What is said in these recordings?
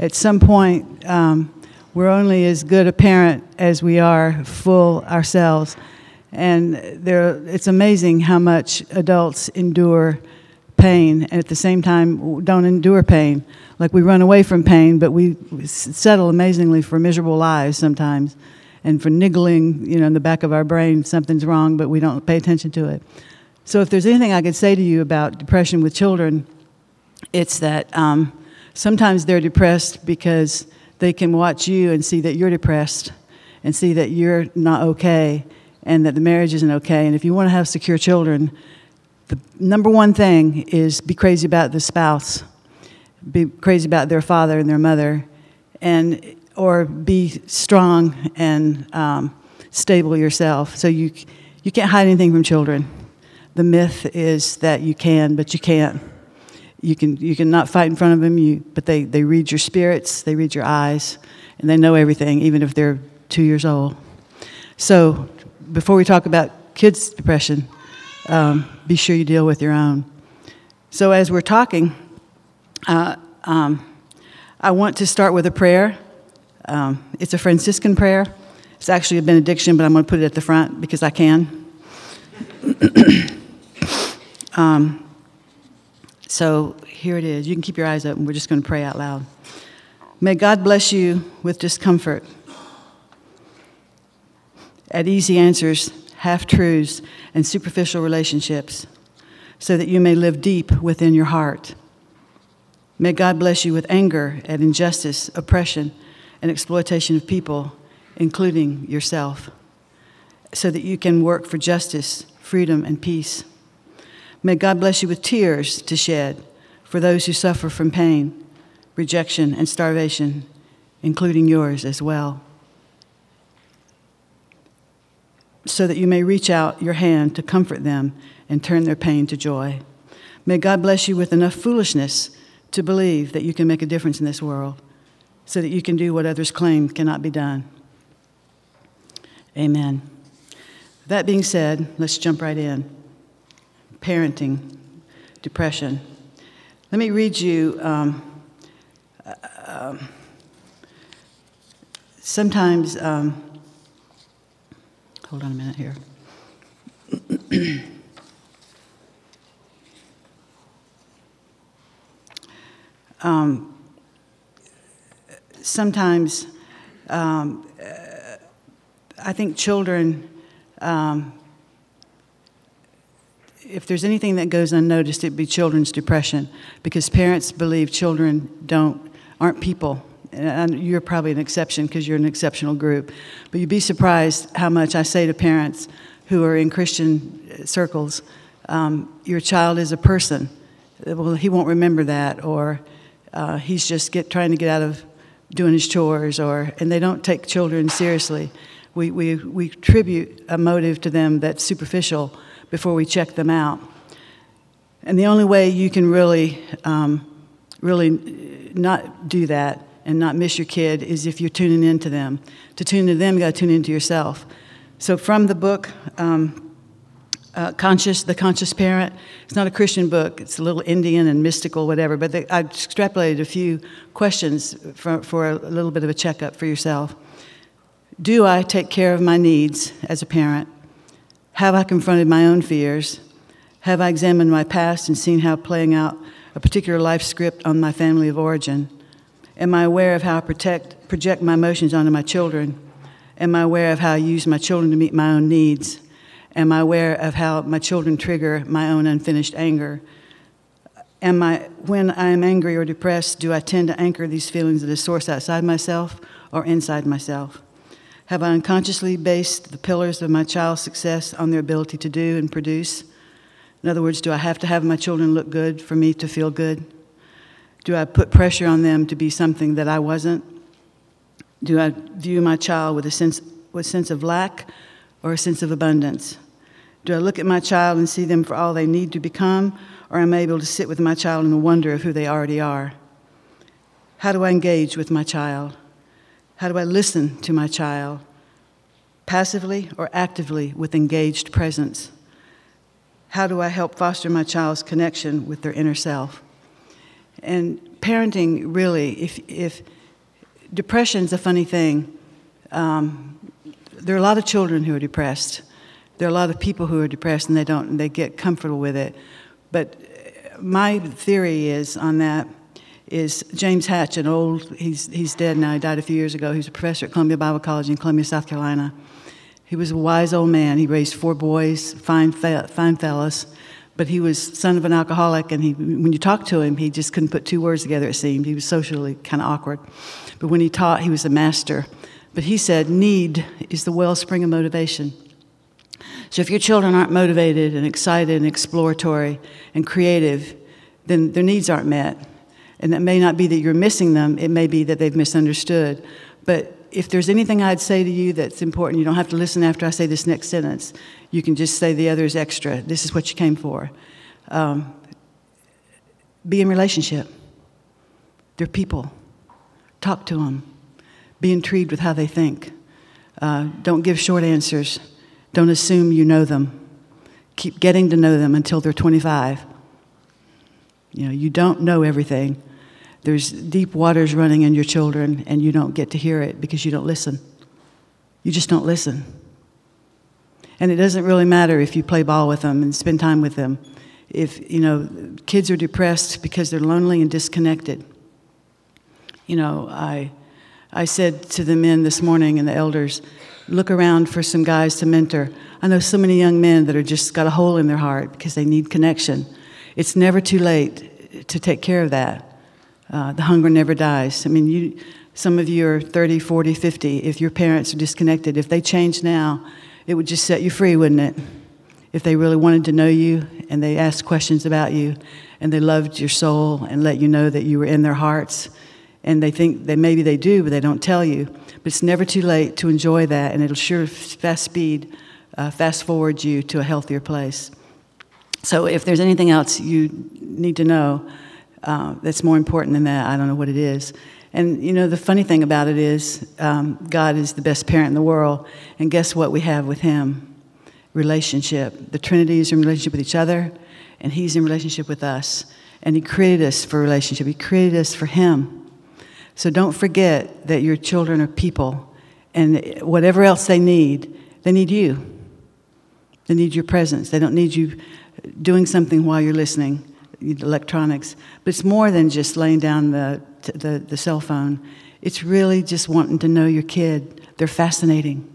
at some point, um, we're only as good a parent as we are full ourselves. And there, it's amazing how much adults endure pain and at the same time don't endure pain. Like we run away from pain, but we settle amazingly for miserable lives sometimes and for niggling, you know, in the back of our brain, something's wrong, but we don't pay attention to it. So if there's anything I could say to you about depression with children, it's that um, sometimes they're depressed because they can watch you and see that you're depressed and see that you're not okay and that the marriage isn't okay. And if you want to have secure children, the number one thing is be crazy about the spouse, be crazy about their father and their mother, and or be strong and um, stable yourself. So you you can't hide anything from children. The myth is that you can, but you can't. You can you can not fight in front of them. You but they they read your spirits, they read your eyes, and they know everything, even if they're two years old. So before we talk about kids' depression, um, be sure you deal with your own. So, as we're talking, uh, um, I want to start with a prayer. Um, it's a Franciscan prayer. It's actually a benediction, but I'm going to put it at the front because I can. So, here it is. You can keep your eyes open. We're just going to pray out loud. May God bless you with discomfort at easy answers, half truths, and superficial relationships, so that you may live deep within your heart. May God bless you with anger at injustice, oppression, and exploitation of people, including yourself, so that you can work for justice, freedom, and peace. May God bless you with tears to shed for those who suffer from pain, rejection, and starvation, including yours as well. so that you may reach out your hand to comfort them and turn their pain to joy. May God bless you with enough foolishness to believe that you can make a difference in this world so that you can do what others claim cannot be done. Amen. That being said, let's jump right in. Parenting, depression. Let me read you. Um, uh, sometimes. Um, Hold on a minute here. um, sometimes um, I think children, um, if there's anything that goes unnoticed, it'd be children's depression because parents believe children don't aren't people and you're probably an exception because you're an exceptional group, but you'd be surprised how much I say to parents who are in Christian circles, um, your child is a person. Well, he won't remember that, or uh, he's just get, trying to get out of doing his chores, or and they don't take children seriously. We, we, we tribute a motive to them that's superficial before we check them out. And the only way you can really, um, really not do that and not miss your kid is if you're tuning into them. To tune into them, you got to tune into yourself. So, from the book, um, uh, Conscious, The Conscious Parent, it's not a Christian book, it's a little Indian and mystical, whatever, but they, I extrapolated a few questions for, for a little bit of a checkup for yourself. Do I take care of my needs as a parent? Have I confronted my own fears? Have I examined my past and seen how playing out a particular life script on my family of origin? Am I aware of how I protect, project my emotions onto my children? Am I aware of how I use my children to meet my own needs? Am I aware of how my children trigger my own unfinished anger? Am I, when I am angry or depressed, do I tend to anchor these feelings at a source outside myself or inside myself? Have I unconsciously based the pillars of my child's success on their ability to do and produce? In other words, do I have to have my children look good for me to feel good? Do I put pressure on them to be something that I wasn't? Do I view my child with a sense, with sense of lack or a sense of abundance? Do I look at my child and see them for all they need to become, or am I able to sit with my child in the wonder of who they already are? How do I engage with my child? How do I listen to my child? Passively or actively with engaged presence? How do I help foster my child's connection with their inner self? And parenting really, if, if depression's a funny thing, um, there are a lot of children who are depressed. There are a lot of people who are depressed and they don't, and they get comfortable with it. But my theory is on that is James Hatch, an old, he's, he's dead now, he died a few years ago. He was a professor at Columbia Bible College in Columbia, South Carolina. He was a wise old man. He raised four boys, fine, fine fellas, but he was son of an alcoholic, and he, when you talked to him, he just couldn't put two words together, it seemed. He was socially kind of awkward. But when he taught, he was a master. But he said, need is the wellspring of motivation. So if your children aren't motivated and excited and exploratory and creative, then their needs aren't met. And it may not be that you're missing them, it may be that they've misunderstood. But if there's anything I'd say to you that's important, you don't have to listen after I say this next sentence. You can just say the other is extra. This is what you came for. Um, be in relationship. They're people. Talk to them. Be intrigued with how they think. Uh, don't give short answers. Don't assume you know them. Keep getting to know them until they're 25. You know, you don't know everything. There's deep waters running in your children, and you don't get to hear it because you don't listen. You just don't listen. And it doesn't really matter if you play ball with them and spend time with them. If, you know, kids are depressed because they're lonely and disconnected. You know, I, I said to the men this morning and the elders, look around for some guys to mentor. I know so many young men that are just got a hole in their heart because they need connection. It's never too late to take care of that. Uh, the hunger never dies. I mean, you, some of you are 30, 40, 50. If your parents are disconnected, if they change now, it would just set you free, wouldn't it? If they really wanted to know you and they asked questions about you and they loved your soul and let you know that you were in their hearts and they think that maybe they do, but they don't tell you. But it's never too late to enjoy that, and it'll sure fast speed, uh, fast forward you to a healthier place. So if there's anything else you need to know, uh, that's more important than that. I don't know what it is. And you know, the funny thing about it is, um, God is the best parent in the world. And guess what we have with Him? Relationship. The Trinity is in relationship with each other, and He's in relationship with us. And He created us for relationship, He created us for Him. So don't forget that your children are people, and whatever else they need, they need you. They need your presence. They don't need you doing something while you're listening electronics, but it's more than just laying down the, the, the cell phone. It's really just wanting to know your kid. They're fascinating.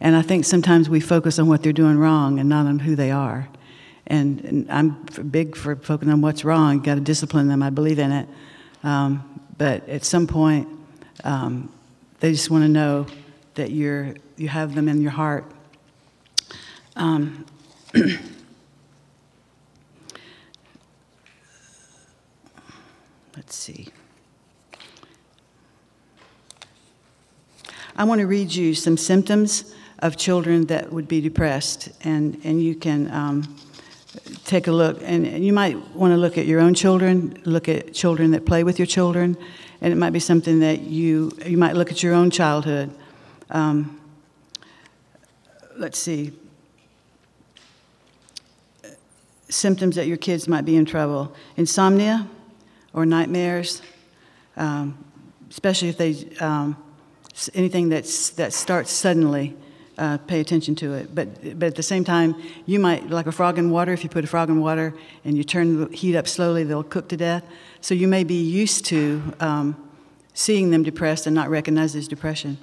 And I think sometimes we focus on what they're doing wrong and not on who they are. And, and I'm big for focusing on what's wrong. Got to discipline them. I believe in it. Um, but at some point, um, they just want to know that you're, you have them in your heart. Um, Let's see. I want to read you some symptoms of children that would be depressed, and, and you can um, take a look. And you might want to look at your own children, look at children that play with your children, and it might be something that you, you might look at your own childhood. Um, let's see. Symptoms that your kids might be in trouble insomnia, or nightmares, um, especially if they um, anything that's that starts suddenly. Uh, pay attention to it, but but at the same time, you might like a frog in water. If you put a frog in water and you turn the heat up slowly, they'll cook to death. So you may be used to um, seeing them depressed and not recognize as depression.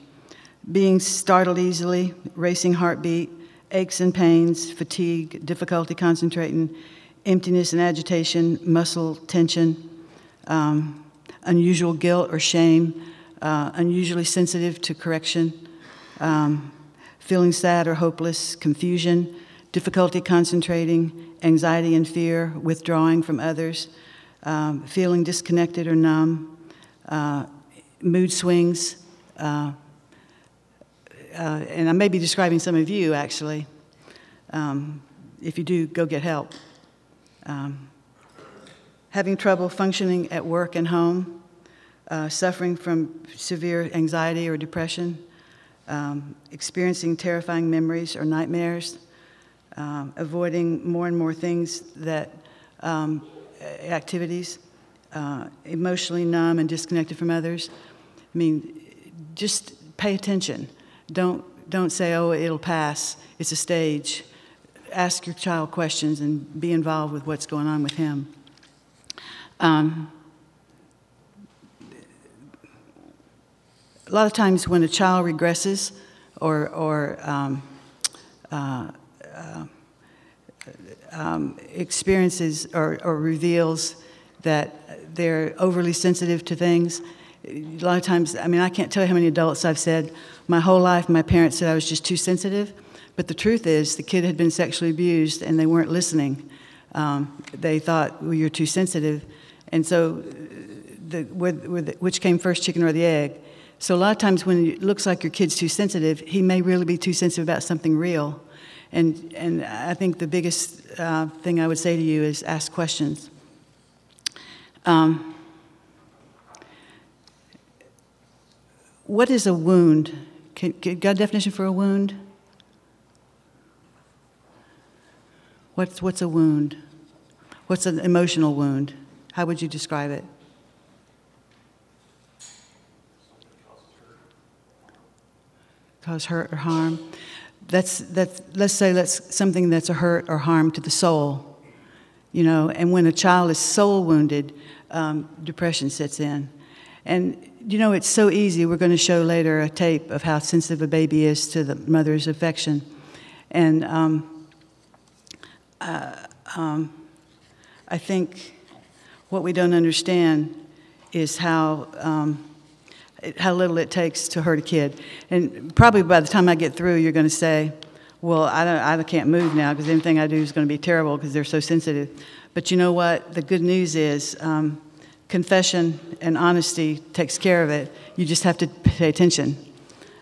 Being startled easily, racing heartbeat, aches and pains, fatigue, difficulty concentrating, emptiness and agitation, muscle tension, um, unusual guilt or shame, uh, unusually sensitive to correction, um, feeling sad or hopeless, confusion, difficulty concentrating, anxiety and fear, withdrawing from others, um, feeling disconnected or numb, uh, mood swings. Uh, uh, and I may be describing some of you actually. Um, if you do, go get help. Um, having trouble functioning at work and home, uh, suffering from severe anxiety or depression, um, experiencing terrifying memories or nightmares, um, avoiding more and more things that um, activities, uh, emotionally numb and disconnected from others. I mean, just pay attention. Don't, don't say, oh, it'll pass, it's a stage. Ask your child questions and be involved with what's going on with him. Um, a lot of times when a child regresses or, or um, uh, uh, um, experiences or, or reveals that they're overly sensitive to things, a lot of times, I mean, I can't tell you how many adults I've said, my whole life, my parents said I was just too sensitive. But the truth is, the kid had been sexually abused and they weren't listening. Um, they thought, well, you're too sensitive. And so, the, which came first, chicken or the egg? So, a lot of times when it looks like your kid's too sensitive, he may really be too sensitive about something real. And, and I think the biggest uh, thing I would say to you is ask questions. Um, what is a wound? Can, can, got a definition for a wound? What's, what's a wound? What's an emotional wound? How would you describe it? Cause hurt or harm. That's, that's, let's say that's something that's a hurt or harm to the soul. You know, and when a child is soul wounded, um, depression sets in. And you know, it's so easy. We're going to show later a tape of how sensitive a baby is to the mother's affection. And um, uh, um, I think what we don't understand is how, um, how little it takes to hurt a kid. And probably by the time I get through, you're going to say, well, I, don't, I can't move now because anything I do is going to be terrible because they're so sensitive. But you know what? The good news is um, confession and honesty takes care of it. You just have to pay attention.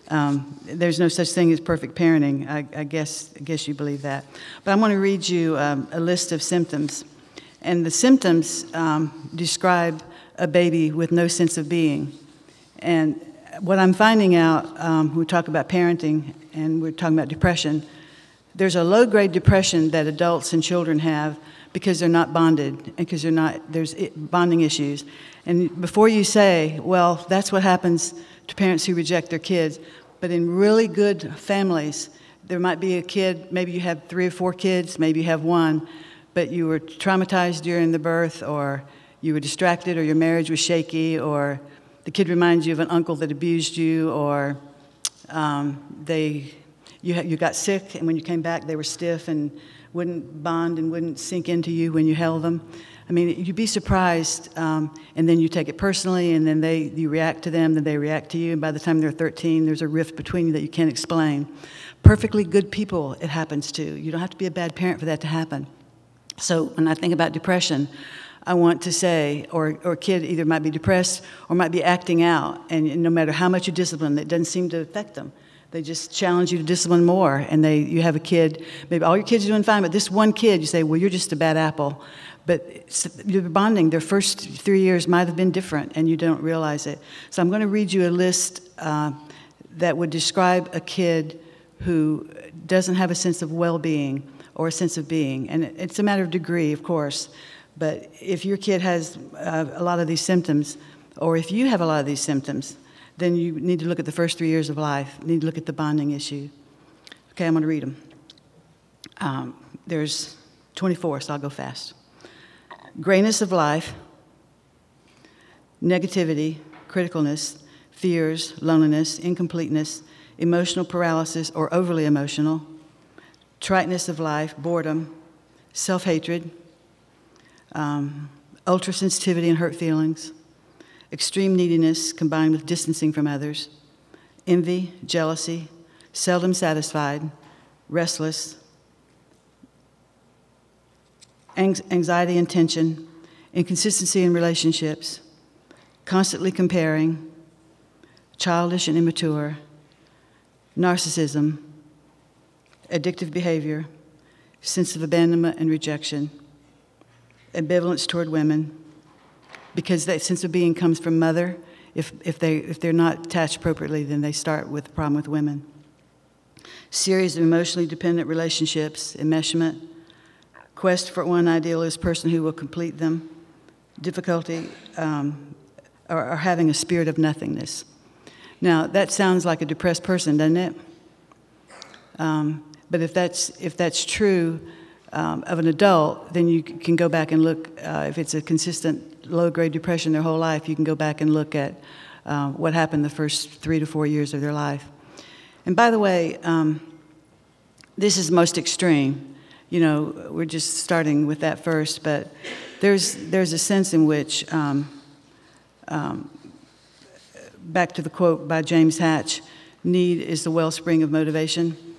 Um, there's no such thing as perfect parenting. I, I, guess, I guess you believe that. But I'm going to read you um, a list of symptoms. And the symptoms um, describe a baby with no sense of being. And what I'm finding out, um, we talk about parenting and we're talking about depression, there's a low grade depression that adults and children have because they're not bonded and because they're not there's bonding issues and before you say well that's what happens to parents who reject their kids but in really good families there might be a kid maybe you have three or four kids maybe you have one but you were traumatized during the birth or you were distracted or your marriage was shaky or the kid reminds you of an uncle that abused you or um, they you, you got sick and when you came back they were stiff and wouldn't bond and wouldn't sink into you when you held them. I mean, you'd be surprised, um, and then you take it personally, and then they you react to them, then they react to you, and by the time they're 13, there's a rift between you that you can't explain. Perfectly good people, it happens to. You don't have to be a bad parent for that to happen. So when I think about depression, I want to say, or, or a kid either might be depressed or might be acting out, and no matter how much you discipline, it doesn't seem to affect them. They just challenge you to discipline more, and they you have a kid. Maybe all your kids are doing fine, but this one kid, you say, "Well, you're just a bad apple." But you're bonding. Their first three years might have been different, and you don't realize it. So I'm going to read you a list uh, that would describe a kid who doesn't have a sense of well-being or a sense of being, and it's a matter of degree, of course. But if your kid has uh, a lot of these symptoms, or if you have a lot of these symptoms, then you need to look at the first three years of life. You need to look at the bonding issue. Okay, I'm going to read them. Um, there's 24, so I'll go fast. Grayness of life, negativity, criticalness, fears, loneliness, incompleteness, emotional paralysis or overly emotional, triteness of life, boredom, self hatred, um, ultra sensitivity and hurt feelings, extreme neediness combined with distancing from others, envy, jealousy, seldom satisfied, restless, anxiety and tension, inconsistency in relationships, constantly comparing, childish and immature, narcissism, addictive behavior, sense of abandonment and rejection, ambivalence toward women, because that sense of being comes from mother. If, if, they, if they're not attached appropriately, then they start with a problem with women. Series of emotionally dependent relationships, enmeshment, quest for one idealist person who will complete them, difficulty, um, or, or having a spirit of nothingness. Now, that sounds like a depressed person, doesn't it? Um, but if that's, if that's true um, of an adult, then you can go back and look, uh, if it's a consistent low grade depression their whole life, you can go back and look at uh, what happened the first three to four years of their life. And by the way, um, this is most extreme. You know, we're just starting with that first, but there's, there's a sense in which, um, um, back to the quote by James Hatch need is the wellspring of motivation.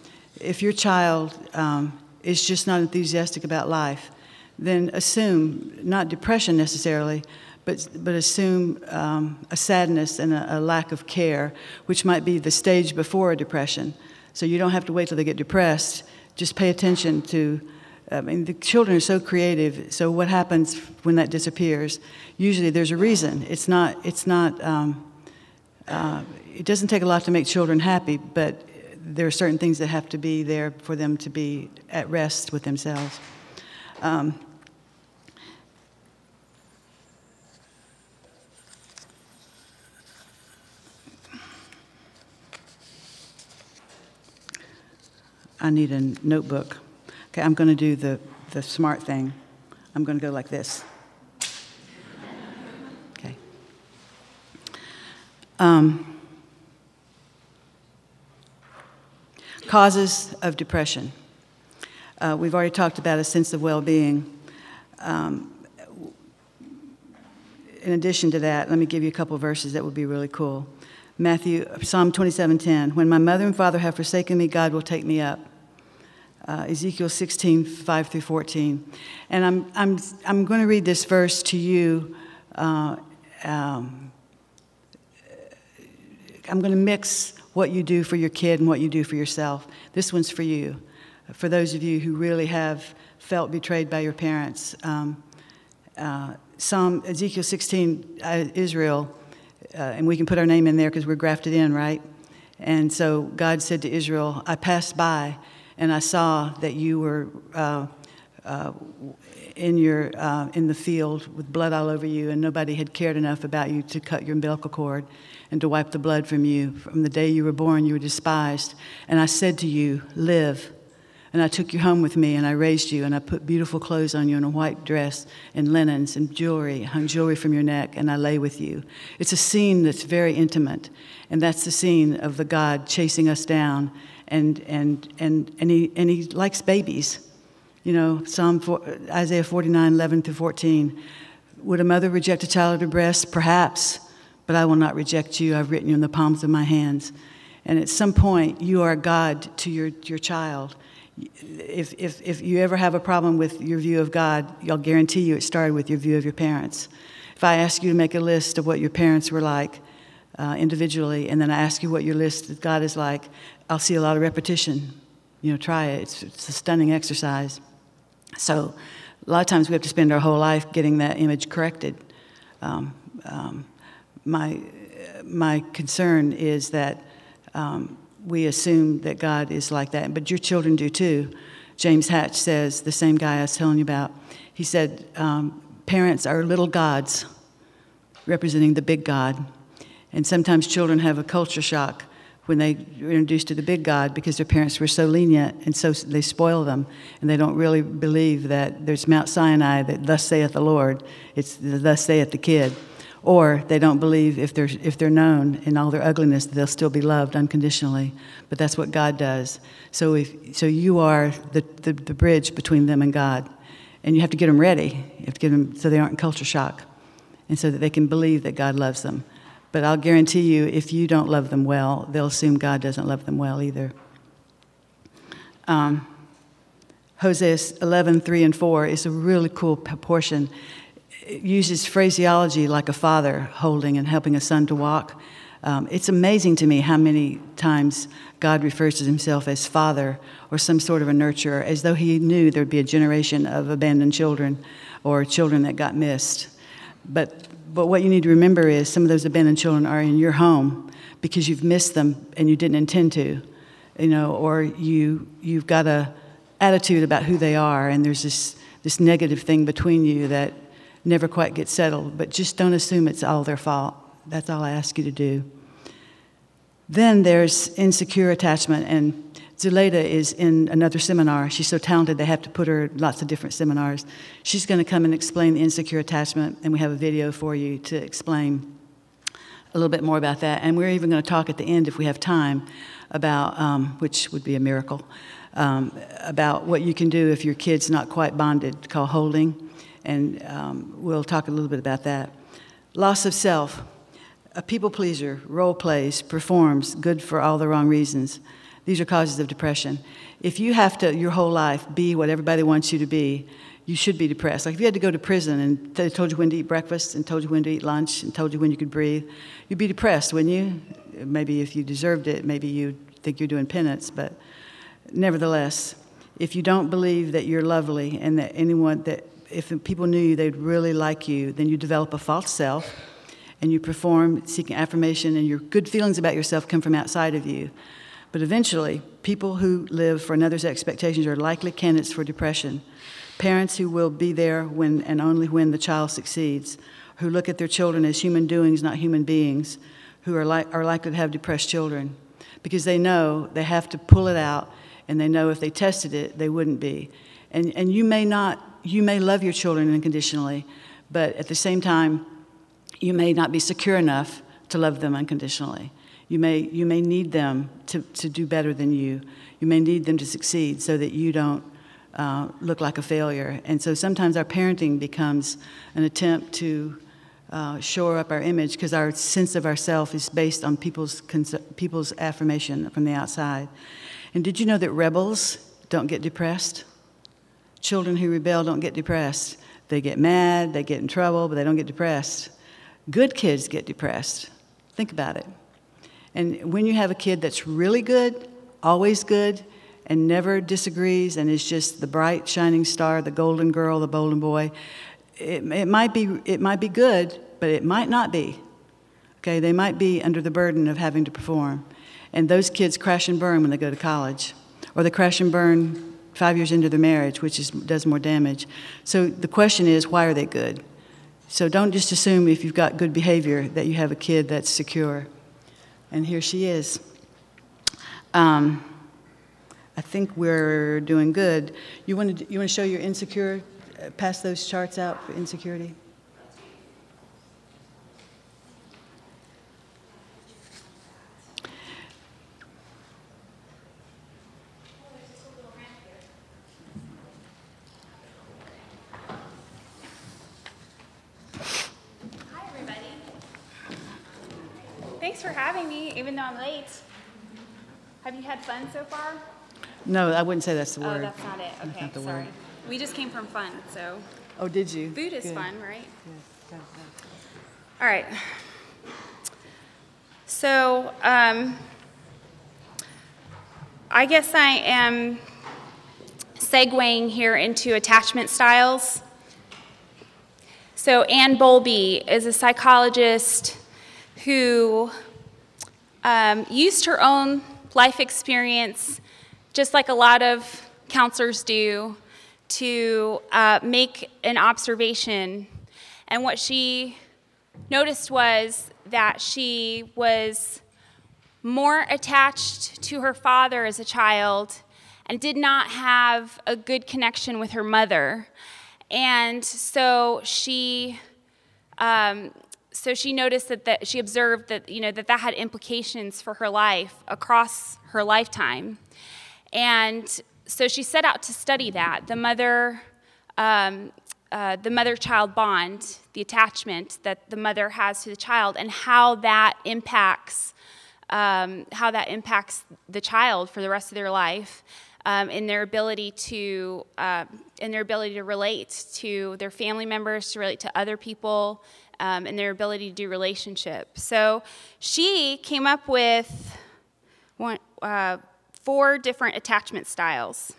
If your child um, is just not enthusiastic about life, then assume, not depression necessarily, but, but assume um, a sadness and a, a, lack of care, which might be the stage before a depression. So you don't have to wait till they get depressed. Just pay attention to. I mean, the children are so creative. So what happens when that disappears? Usually, there's a reason. It's not. It's not. Um, uh, it doesn't take a lot to make children happy, but there are certain things that have to be there for them to be at rest with themselves. Um, I need a notebook. Okay, I'm going to do the, the smart thing. I'm going to go like this. Okay. Um, causes of depression. Uh, we've already talked about a sense of well being. Um, in addition to that, let me give you a couple verses that would be really cool. Matthew, Psalm 27:10. When my mother and father have forsaken me, God will take me up uh, Ezekiel 16, 5 through 14. And I'm, I'm, I'm going to read this verse to you. Uh, um, I'm going to mix what you do for your kid and what you do for yourself. This one's for you, for those of you who really have felt betrayed by your parents. Um, uh, Psalm Ezekiel 16, uh, Israel, uh, and we can put our name in there because we're grafted in, right? And so God said to Israel, I passed by and I saw that you were uh, uh, in, your, uh, in the field with blood all over you, and nobody had cared enough about you to cut your umbilical cord and to wipe the blood from you. From the day you were born, you were despised. And I said to you, Live. And I took you home with me, and I raised you, and I put beautiful clothes on you, and a white dress, and linens, and jewelry, hung jewelry from your neck, and I lay with you. It's a scene that's very intimate, and that's the scene of the God chasing us down and, and, and, and, he, and he likes babies. You know, Psalm 4, Isaiah 49, 11 to 14. Would a mother reject a child at her breast? Perhaps, but I will not reject you. I've written you in the palms of my hands. And at some point, you are God to your, your child. If, if, if you ever have a problem with your view of God, I'll guarantee you it started with your view of your parents. If I ask you to make a list of what your parents were like uh, individually, and then I ask you what your list of God is like, I'll see a lot of repetition. You know, try it. It's, it's a stunning exercise. So, a lot of times we have to spend our whole life getting that image corrected. Um, um, my, my concern is that um, we assume that God is like that, but your children do too. James Hatch says, the same guy I was telling you about, he said, um, parents are little gods representing the big God. And sometimes children have a culture shock when they were introduced to the big God because their parents were so lenient and so they spoil them and they don't really believe that there's Mount Sinai that thus saith the Lord. It's thus saith the kid. Or they don't believe if they're, if they're known in all their ugliness, they'll still be loved unconditionally. But that's what God does. So, if, so you are the, the, the bridge between them and God. And you have to get them ready. You have to get them so they aren't in culture shock and so that they can believe that God loves them. But I'll guarantee you, if you don't love them well, they'll assume God doesn't love them well either. Um, Hosea 11, 3 and 4 is a really cool portion. It uses phraseology like a father holding and helping a son to walk. Um, it's amazing to me how many times God refers to himself as father or some sort of a nurturer, as though he knew there'd be a generation of abandoned children or children that got missed. But but what you need to remember is some of those abandoned children are in your home because you've missed them and you didn't intend to, you know, or you you've got a attitude about who they are, and there's this this negative thing between you that never quite gets settled. But just don't assume it's all their fault. That's all I ask you to do. Then there's insecure attachment, and Zuleda is in another seminar. She's so talented, they have to put her lots of different seminars. She's going to come and explain the insecure attachment, and we have a video for you to explain a little bit more about that. And we're even going to talk at the end, if we have time, about, um, which would be a miracle, um, about what you can do if your kid's not quite bonded, called holding. And um, we'll talk a little bit about that. Loss of self. A people pleaser, role plays, performs, good for all the wrong reasons. These are causes of depression. If you have to, your whole life, be what everybody wants you to be, you should be depressed. Like if you had to go to prison and they told you when to eat breakfast and told you when to eat lunch and told you when you could breathe, you'd be depressed, wouldn't you? Maybe if you deserved it, maybe you'd think you're doing penance, but nevertheless, if you don't believe that you're lovely and that anyone that if people knew you, they'd really like you, then you develop a false self and you perform seeking affirmation, and your good feelings about yourself come from outside of you. But eventually, people who live for another's expectations are likely candidates for depression. Parents who will be there when and only when the child succeeds, who look at their children as human doings, not human beings, who are, li- are likely to have depressed children because they know they have to pull it out and they know if they tested it, they wouldn't be. And, and you may not, you may love your children unconditionally, but at the same time, you may not be secure enough to love them unconditionally. You may, you may need them to, to do better than you. You may need them to succeed so that you don't uh, look like a failure. And so sometimes our parenting becomes an attempt to uh, shore up our image because our sense of ourself is based on people's, people's affirmation from the outside. And did you know that rebels don't get depressed? Children who rebel don't get depressed. They get mad, they get in trouble, but they don't get depressed. Good kids get depressed. Think about it. And when you have a kid that's really good, always good, and never disagrees and is just the bright shining star, the golden girl, the golden boy, it, it, might be, it might be good, but it might not be. Okay, they might be under the burden of having to perform. And those kids crash and burn when they go to college, or they crash and burn five years into their marriage, which is, does more damage. So the question is, why are they good? So don't just assume if you've got good behavior that you have a kid that's secure and here she is. Um, I think we're doing good. You want to you want to show your insecure? Uh, pass those charts out for insecurity. Even though I'm late. Have you had fun so far? No, I wouldn't say that's the oh, word. Oh, that's not it. Okay, not sorry. Word. We just came from fun, so. Oh, did you? Food is Good. fun, right? Good. All right. So, um, I guess I am segueing here into attachment styles. So, Anne Bowlby is a psychologist who um, used her own life experience, just like a lot of counselors do, to uh, make an observation. And what she noticed was that she was more attached to her father as a child and did not have a good connection with her mother. And so she um, so she noticed that, that she observed that you know that that had implications for her life across her lifetime. And so she set out to study that the mother um, uh, the mother-child bond the attachment that the mother has to the child and how that impacts um, how that impacts the child for the rest of their life um, in their ability to uh, in their ability to relate to their family members to relate to other people um, and their ability to do relationship. So she came up with one, uh, four different attachment styles.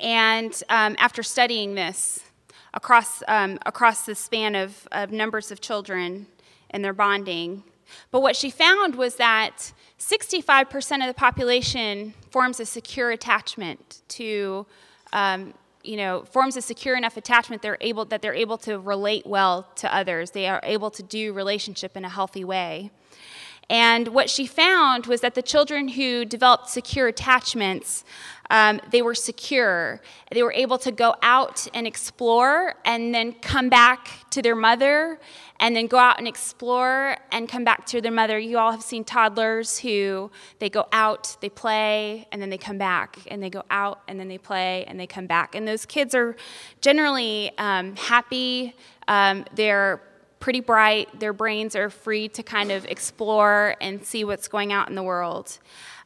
And um, after studying this across, um, across the span of, of numbers of children and their bonding, but what she found was that 65% of the population forms a secure attachment to, um, you know, forms a secure enough attachment they're able, that they're able to relate well to others. They are able to do relationship in a healthy way. And what she found was that the children who developed secure attachments, um, they were secure. They were able to go out and explore and then come back to their mother and then go out and explore and come back to their mother. You all have seen toddlers who they go out, they play, and then they come back, and they go out and then they play and they come back. And those kids are generally um, happy. Um, they're pretty bright. Their brains are free to kind of explore and see what's going out in the world.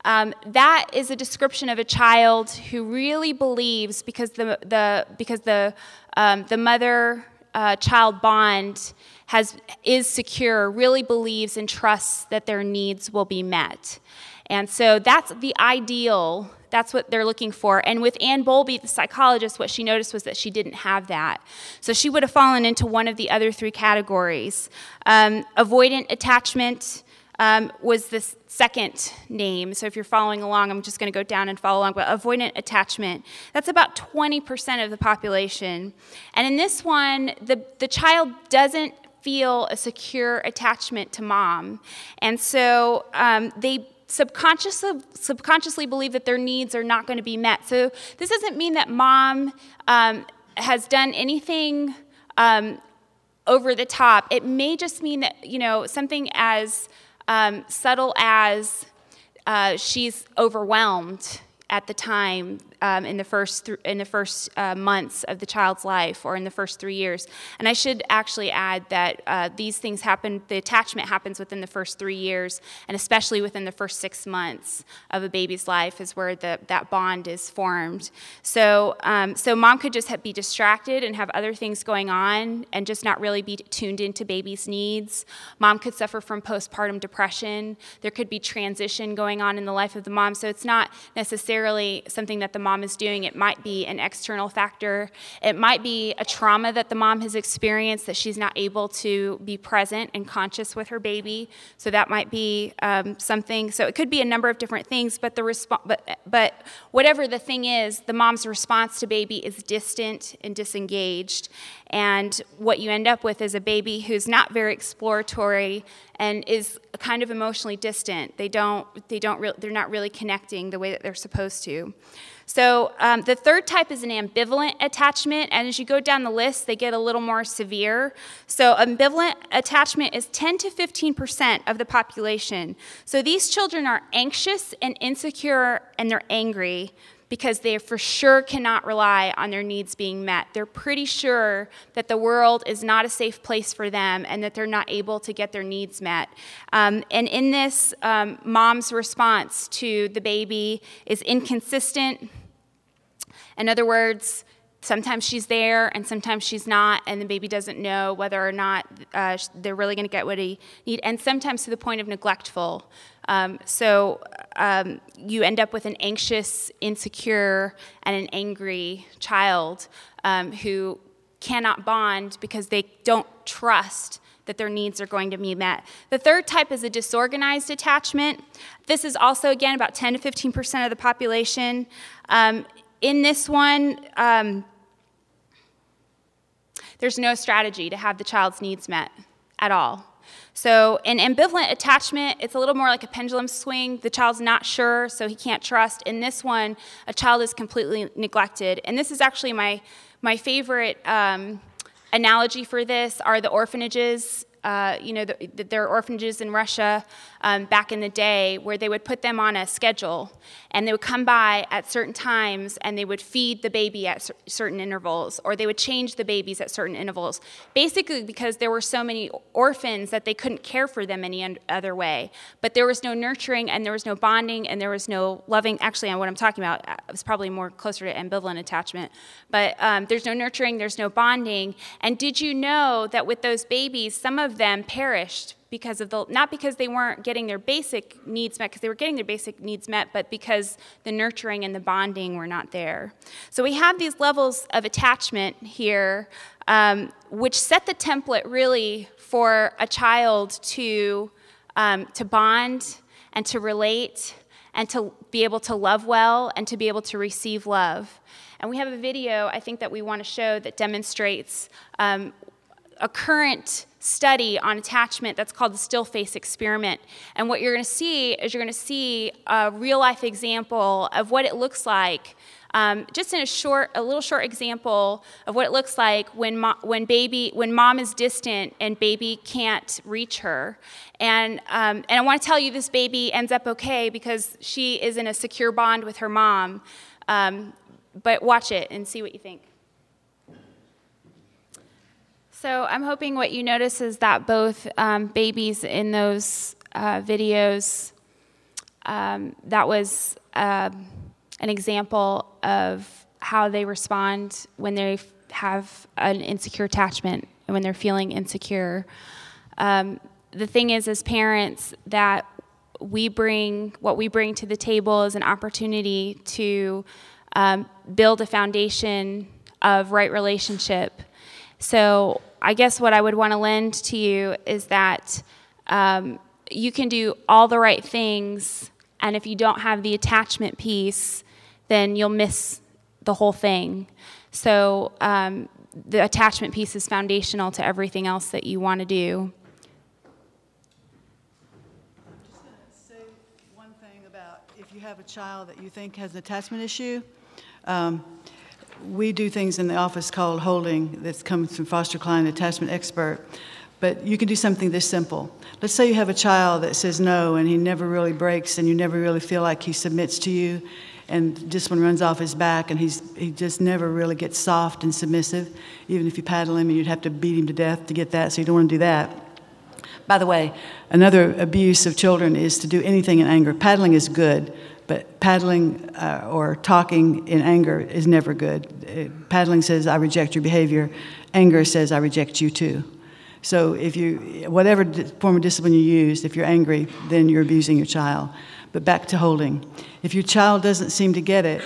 Um, that is a description of a child who really believes because the, the, because the, um, the mother uh, child bond has, is secure, really believes and trusts that their needs will be met. And so that's the ideal that's what they're looking for. And with Anne Bowlby, the psychologist, what she noticed was that she didn't have that. So she would have fallen into one of the other three categories. Um, avoidant attachment um, was the second name. So if you're following along, I'm just going to go down and follow along. But avoidant attachment, that's about 20% of the population. And in this one, the, the child doesn't feel a secure attachment to mom. And so um, they subconsciously, subconsciously believe that their needs are not going to be met. So this doesn't mean that mom um, has done anything um, over the top. It may just mean that, you know, something as um, subtle as uh, she's overwhelmed at the time um, in the first th- in the first uh, months of the child's life or in the first three years. And I should actually add that uh, these things happen. The attachment happens within the first three years, and especially within the first six months of a baby's life is where the, that bond is formed. So um, so mom could just be distracted and have other things going on and just not really be tuned into baby's needs. Mom could suffer from postpartum depression. There could be transition going on in the life of the mom. So it's not necessarily something that the mom is doing. It might be an external factor. It might be a trauma that the mom has experienced that she's not able to be present and conscious with her baby. So that might be um, something. So it could be a number of different things. But the response, but but whatever the thing is, the mom's response to baby is distant and disengaged. And what you end up with is a baby who's not very exploratory and is kind of emotionally distant. They don't, they don't re- they're not really connecting the way that they're supposed to. So um, the third type is an ambivalent attachment, and as you go down the list, they get a little more severe. So ambivalent attachment is 10 to 15 percent of the population. So these children are anxious and insecure, and they're angry because they for sure cannot rely on their needs being met. They're pretty sure that the world is not a safe place for them and that they're not able to get their needs met. Um, and in this, um, mom's response to the baby is inconsistent. In other words, sometimes she's there and sometimes she's not, and the baby doesn't know whether or not uh, they're really going to get what he need, and sometimes to the point of neglectful. Um, so um, you end up with an anxious, insecure, and an angry child um, who cannot bond because they don't trust that their needs are going to be met. The third type is a disorganized attachment. This is also, again, about 10 to 15 percent of the population. In this one, um, there's no strategy to have the child's needs met at all. So, in ambivalent attachment, it's a little more like a pendulum swing. The child's not sure, so he can't trust. In this one, a child is completely neglected. And this is actually my, my favorite um, analogy for this are the orphanages uh, you know, the, the, there are orphanages in Russia um, back in the day where they would put them on a schedule and they would come by at certain times and they would feed the baby at cer- certain intervals or they would change the babies at certain intervals. Basically, because there were so many orphans that they couldn't care for them any other way. But there was no nurturing and there was no bonding and there was no loving. Actually, what I'm talking about is uh, probably more closer to ambivalent attachment. But um, there's no nurturing, there's no bonding. And did you know that with those babies, some of them perished because of the not because they weren't getting their basic needs met because they were getting their basic needs met but because the nurturing and the bonding were not there. So we have these levels of attachment here um, which set the template really for a child to um, to bond and to relate and to be able to love well and to be able to receive love. And we have a video, I think, that we want to show that demonstrates um, a current study on attachment that's called the still face experiment. And what you're going to see is you're going to see a real life example of what it looks like. Um, just in a short, a little short example of what it looks like when, mo- when baby, when mom is distant and baby can't reach her, and um, and I want to tell you this baby ends up okay because she is in a secure bond with her mom. Um, but watch it and see what you think. So I'm hoping what you notice is that both um, babies in those uh, videos, um, that was uh, an example of how they respond when they have an insecure attachment and when they're feeling insecure. Um, the thing is, as parents, that we bring what we bring to the table is an opportunity to um, build a foundation of right relationship. So I guess what I would want to lend to you is that um, you can do all the right things, and if you don't have the attachment piece, then you'll miss the whole thing. So um, the attachment piece is foundational to everything else that you want to do. I'm just gonna say one thing about if you have a child that you think has an attachment issue. Um, we do things in the office called holding that comes from Foster Cline attachment expert. But you can do something this simple. Let's say you have a child that says no and he never really breaks and you never really feel like he submits to you and discipline runs off his back and he's, he just never really gets soft and submissive. Even if you paddle him and you'd have to beat him to death to get that, so you don't want to do that. By the way, another abuse of children is to do anything in anger. Paddling is good, but paddling uh, or talking in anger is never good. Uh, paddling says, I reject your behavior. Anger says, I reject you too. So if you, whatever form of discipline you use, if you're angry, then you're abusing your child. But back to holding. If your child doesn't seem to get it,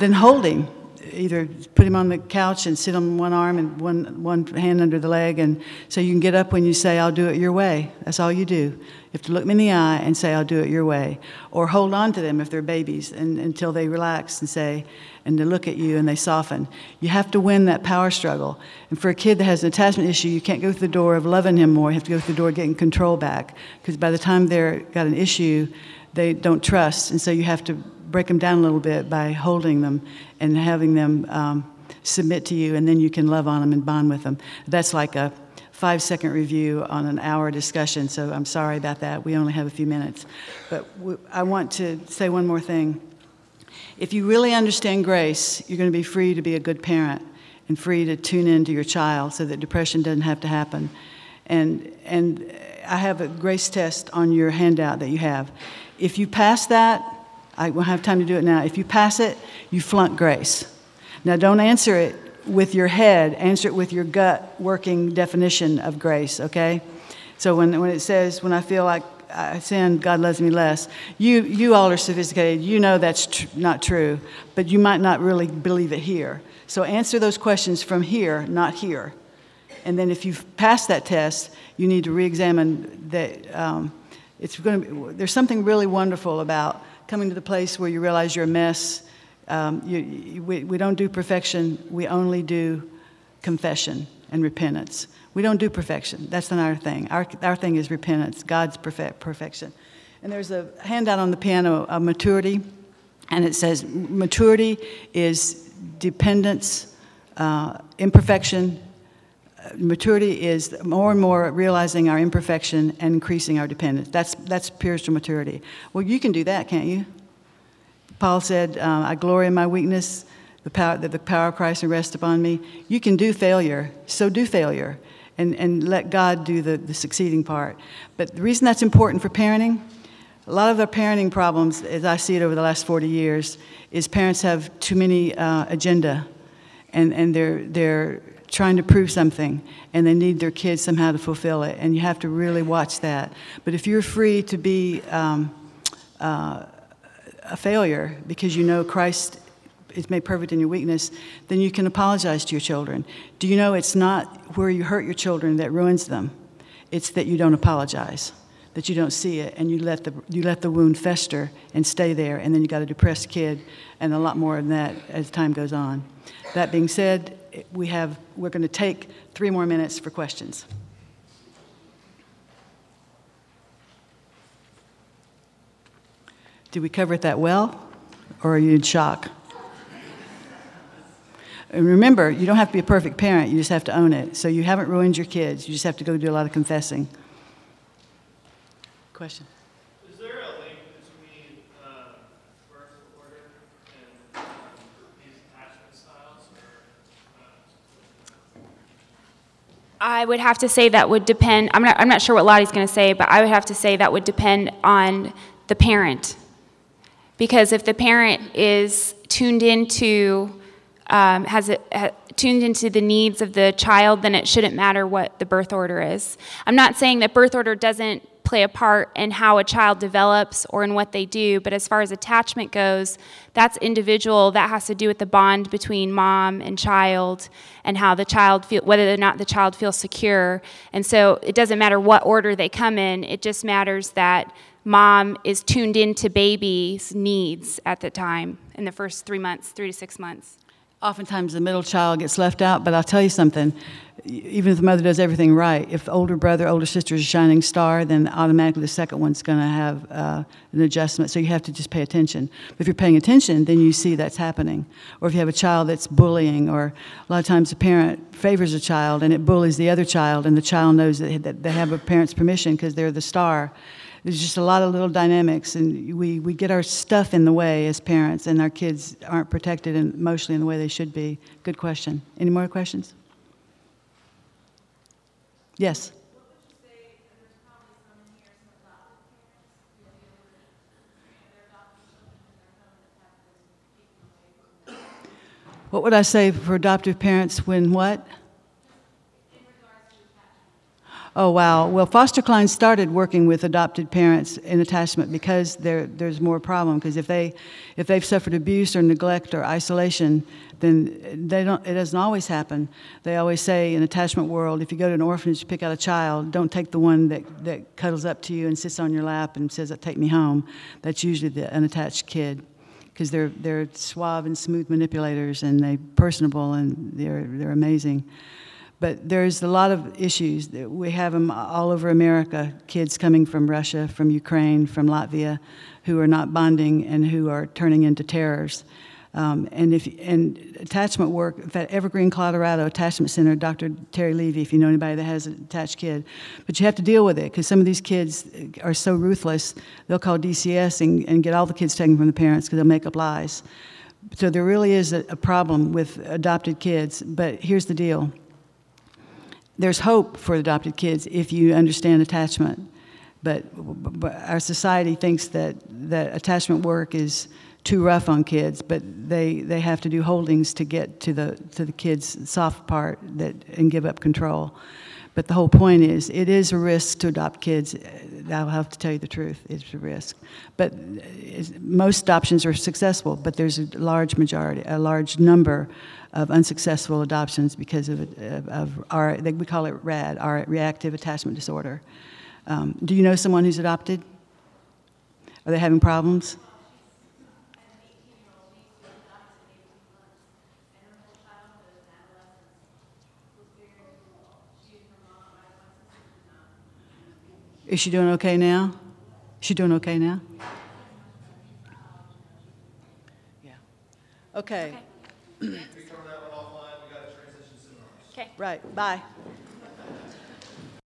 then holding either put him on the couch and sit on one arm and one, one hand under the leg, and so you can get up when you say, I'll do it your way. That's all you do. You have to look them in the eye and say, I'll do it your way. Or hold on to them if they're babies and, until they relax and say, and they look at you and they soften. You have to win that power struggle. And for a kid that has an attachment issue, you can't go through the door of loving him more. You have to go through the door of getting control back. Because by the time they're got an issue, they don't trust. And so you have to break them down a little bit by holding them and having them um, submit to you, and then you can love on them and bond with them. That's like a five second review on an hour discussion, so I'm sorry about that. We only have a few minutes. But I want to say one more thing. If you really understand grace, you're going to be free to be a good parent and free to tune in to your child so that depression doesn't have to happen. And, and I have a grace test on your handout that you have. If you pass that, I won't have time to do it now. If you pass it, you flunk grace. Now, don't answer it with your head, answer it with your gut working definition of grace, okay? So when, when it says, when I feel like I sin, God loves me less, you, you all are sophisticated. You know that's tr- not true, but you might not really believe it here. So answer those questions from here, not here. And then if you've passed that test, you need to re examine that. Um, it's going to be, there's something really wonderful about coming to the place where you realize you're a mess. Um, you, you, we, we don't do perfection, we only do confession and repentance. We don't do perfection. That's not our thing. Our, our thing is repentance, God's perfect, perfection. And there's a handout on the piano of maturity, and it says maturity is dependence, uh, imperfection, maturity is more and more realizing our imperfection and increasing our dependence. That's, that's spiritual maturity. Well, you can do that, can't you? Paul said, uh, I glory in my weakness, the power, that the power of Christ rests upon me. You can do failure, so do failure, and, and let God do the, the succeeding part. But the reason that's important for parenting, a lot of the parenting problems, as I see it over the last 40 years, is parents have too many uh, agenda, and, and they're, they're trying to prove something and they need their kids somehow to fulfill it. And you have to really watch that. But if you're free to be um, uh, a failure because you know Christ is made perfect in your weakness, then you can apologize to your children. Do you know it's not where you hurt your children that ruins them? It's that you don't apologize. that you don't see it, and you let the, you let the wound fester and stay there, and then you got a depressed kid, and a lot more than that as time goes on. That being said, we have, we're going to take three more minutes for questions. Did we cover it that well, or are you in shock? And remember, you don't have to be a perfect parent, you just have to own it. So you haven't ruined your kids, you just have to go do a lot of confessing. Question? Is there a link between um, birth order and um, these attachment styles, or uh, I would have to say that would depend, I'm not, I'm not sure what Lottie's going to say, but I would have to say that would depend on the parent. Because if the parent is tuned into, um, has, it, ha, tuned into the needs of the child, then it shouldn't matter what the birth order is. I'm not saying that birth order doesn't play a part in how a child develops or in what they do, but as far as attachment goes, that's individual. That has to do with the bond between mom and child and how the child feel whether or not the child feels secure. And so it doesn't matter what order they come in, it just matters that mom is tuned into baby's needs at the time in the first three months, three to six months. Oftentimes, the middle child gets left out, but I'll tell you something. Even if the mother does everything right, if the older brother, older sister is a shining star, then automatically the second one's going to have uh, an adjustment. So you have to just pay attention. But if you're paying attention, then you see that's happening. Or if you have a child that's bullying, or a lot of times a parent favors a child and it bullies the other child, and the child knows that that they have a parent's permission because they're the star. There's just a lot of little dynamics, and we, we get our stuff in the way as parents, and our kids aren't protected emotionally in the way they should be. Good question. Any more questions? Yes. What would I say for adoptive parents when what? Oh, wow. Well, Foster Cline started working with adopted parents in attachment because there, there's more problem. Because if, they, if they've suffered abuse or neglect or isolation, then they don't, it doesn't always happen. They always say in attachment world, if you go to an orphanage to pick out a child, don't take the one that, that cuddles up to you and sits on your lap and says, take me home. That's usually the unattached kid because they're, they're suave and smooth manipulators and they're personable and they're, they're amazing. But there's a lot of issues. We have them all over America kids coming from Russia, from Ukraine, from Latvia, who are not bonding and who are turning into terrors. Um, and if and attachment work at Evergreen, Colorado Attachment Center, Dr. Terry Levy, if you know anybody that has an attached kid, but you have to deal with it because some of these kids are so ruthless. They'll call DCS and, and get all the kids taken from the parents because they'll make up lies. So there really is a, a problem with adopted kids. But here's the deal: there's hope for adopted kids if you understand attachment. But, but our society thinks that, that attachment work is too rough on kids, but they, they have to do holdings to get to the, to the kids' soft part that, and give up control. But the whole point is, it is a risk to adopt kids. I'll have to tell you the truth, it's a risk. But most adoptions are successful, but there's a large majority, a large number of unsuccessful adoptions because of, of, of our, we call it RAD, our reactive attachment disorder. Um, do you know someone who's adopted? Are they having problems? Is she doing okay now? Is she doing okay now? Yeah. Okay. Okay. we cover that one offline? We got to transition soon. Okay. Right. Bye.